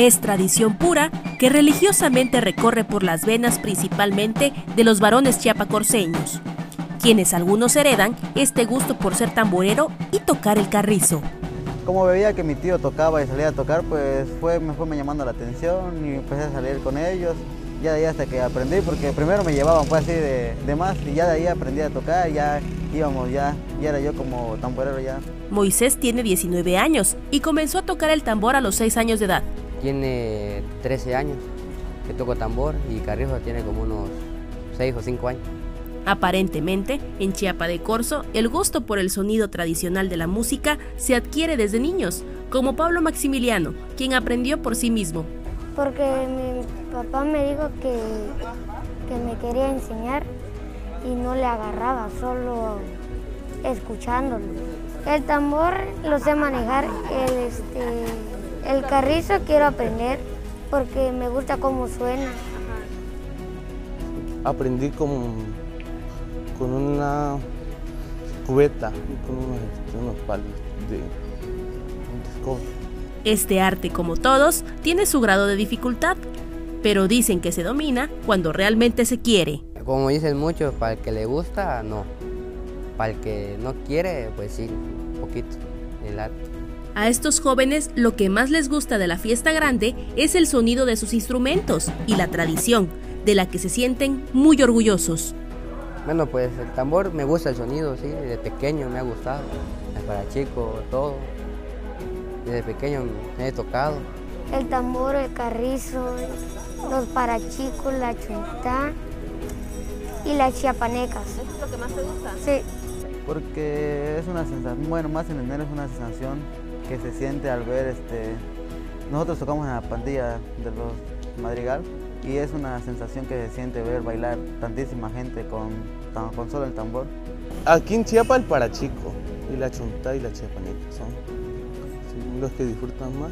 Es tradición pura que religiosamente recorre por las venas principalmente de los varones chiapacorseños, quienes algunos heredan este gusto por ser tamborero y tocar el carrizo. Como veía que mi tío tocaba y salía a tocar, pues fue, me fue me llamando la atención y empecé a salir con ellos. Ya de ahí hasta que aprendí, porque primero me llevaban pues así de, de más y ya de ahí aprendí a tocar, ya íbamos ya, ya era yo como tamborero ya. Moisés tiene 19 años y comenzó a tocar el tambor a los 6 años de edad. Tiene 13 años que toco tambor y Carrizo tiene como unos 6 o 5 años. Aparentemente, en Chiapa de Corzo, el gusto por el sonido tradicional de la música se adquiere desde niños, como Pablo Maximiliano, quien aprendió por sí mismo. Porque mi papá me dijo que, que me quería enseñar y no le agarraba, solo escuchándolo. El tambor lo sé manejar, el, este, el carrizo quiero aprender porque me gusta cómo suena. Aprendí con, con una cubeta y con unos, este, unos palos de, de. Este arte, como todos, tiene su grado de dificultad, pero dicen que se domina cuando realmente se quiere. Como dicen muchos, para el que le gusta, no. Para el que no quiere, pues sí, un poquito, el arte. A estos jóvenes lo que más les gusta de la fiesta grande es el sonido de sus instrumentos y la tradición, de la que se sienten muy orgullosos. Bueno, pues el tambor me gusta el sonido, sí, desde pequeño me ha gustado. Para chico, todo. Desde pequeño me he tocado. El tambor, el carrizo, los parachicos, la chuntá y las chiapanecas. ¿Eso es lo que más te gusta? Sí. Porque es una sensación, bueno, más en enero es una sensación que se siente al ver, este, nosotros tocamos en la pandilla de los Madrigal y es una sensación que se siente ver bailar tantísima gente con, con solo el tambor. Aquí en Chiapa el parachico y la chuntá y la chiapaneca son los que disfrutan más.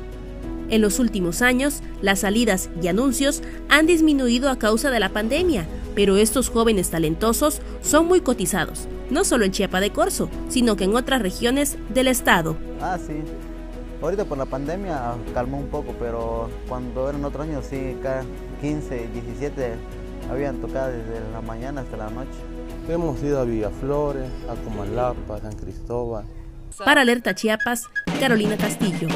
En los últimos años, las salidas y anuncios han disminuido a causa de la pandemia, pero estos jóvenes talentosos son muy cotizados, no solo en Chiapa de Corzo, sino que en otras regiones del estado. Ah, sí. Ahorita por la pandemia calmó un poco, pero cuando eran otros años sí, cada 15, 17 habían tocado desde la mañana hasta la noche. Hemos ido a Villaflores, a Comalapa, a San Cristóbal. Para Alerta Chiapas, Carolina Castillo.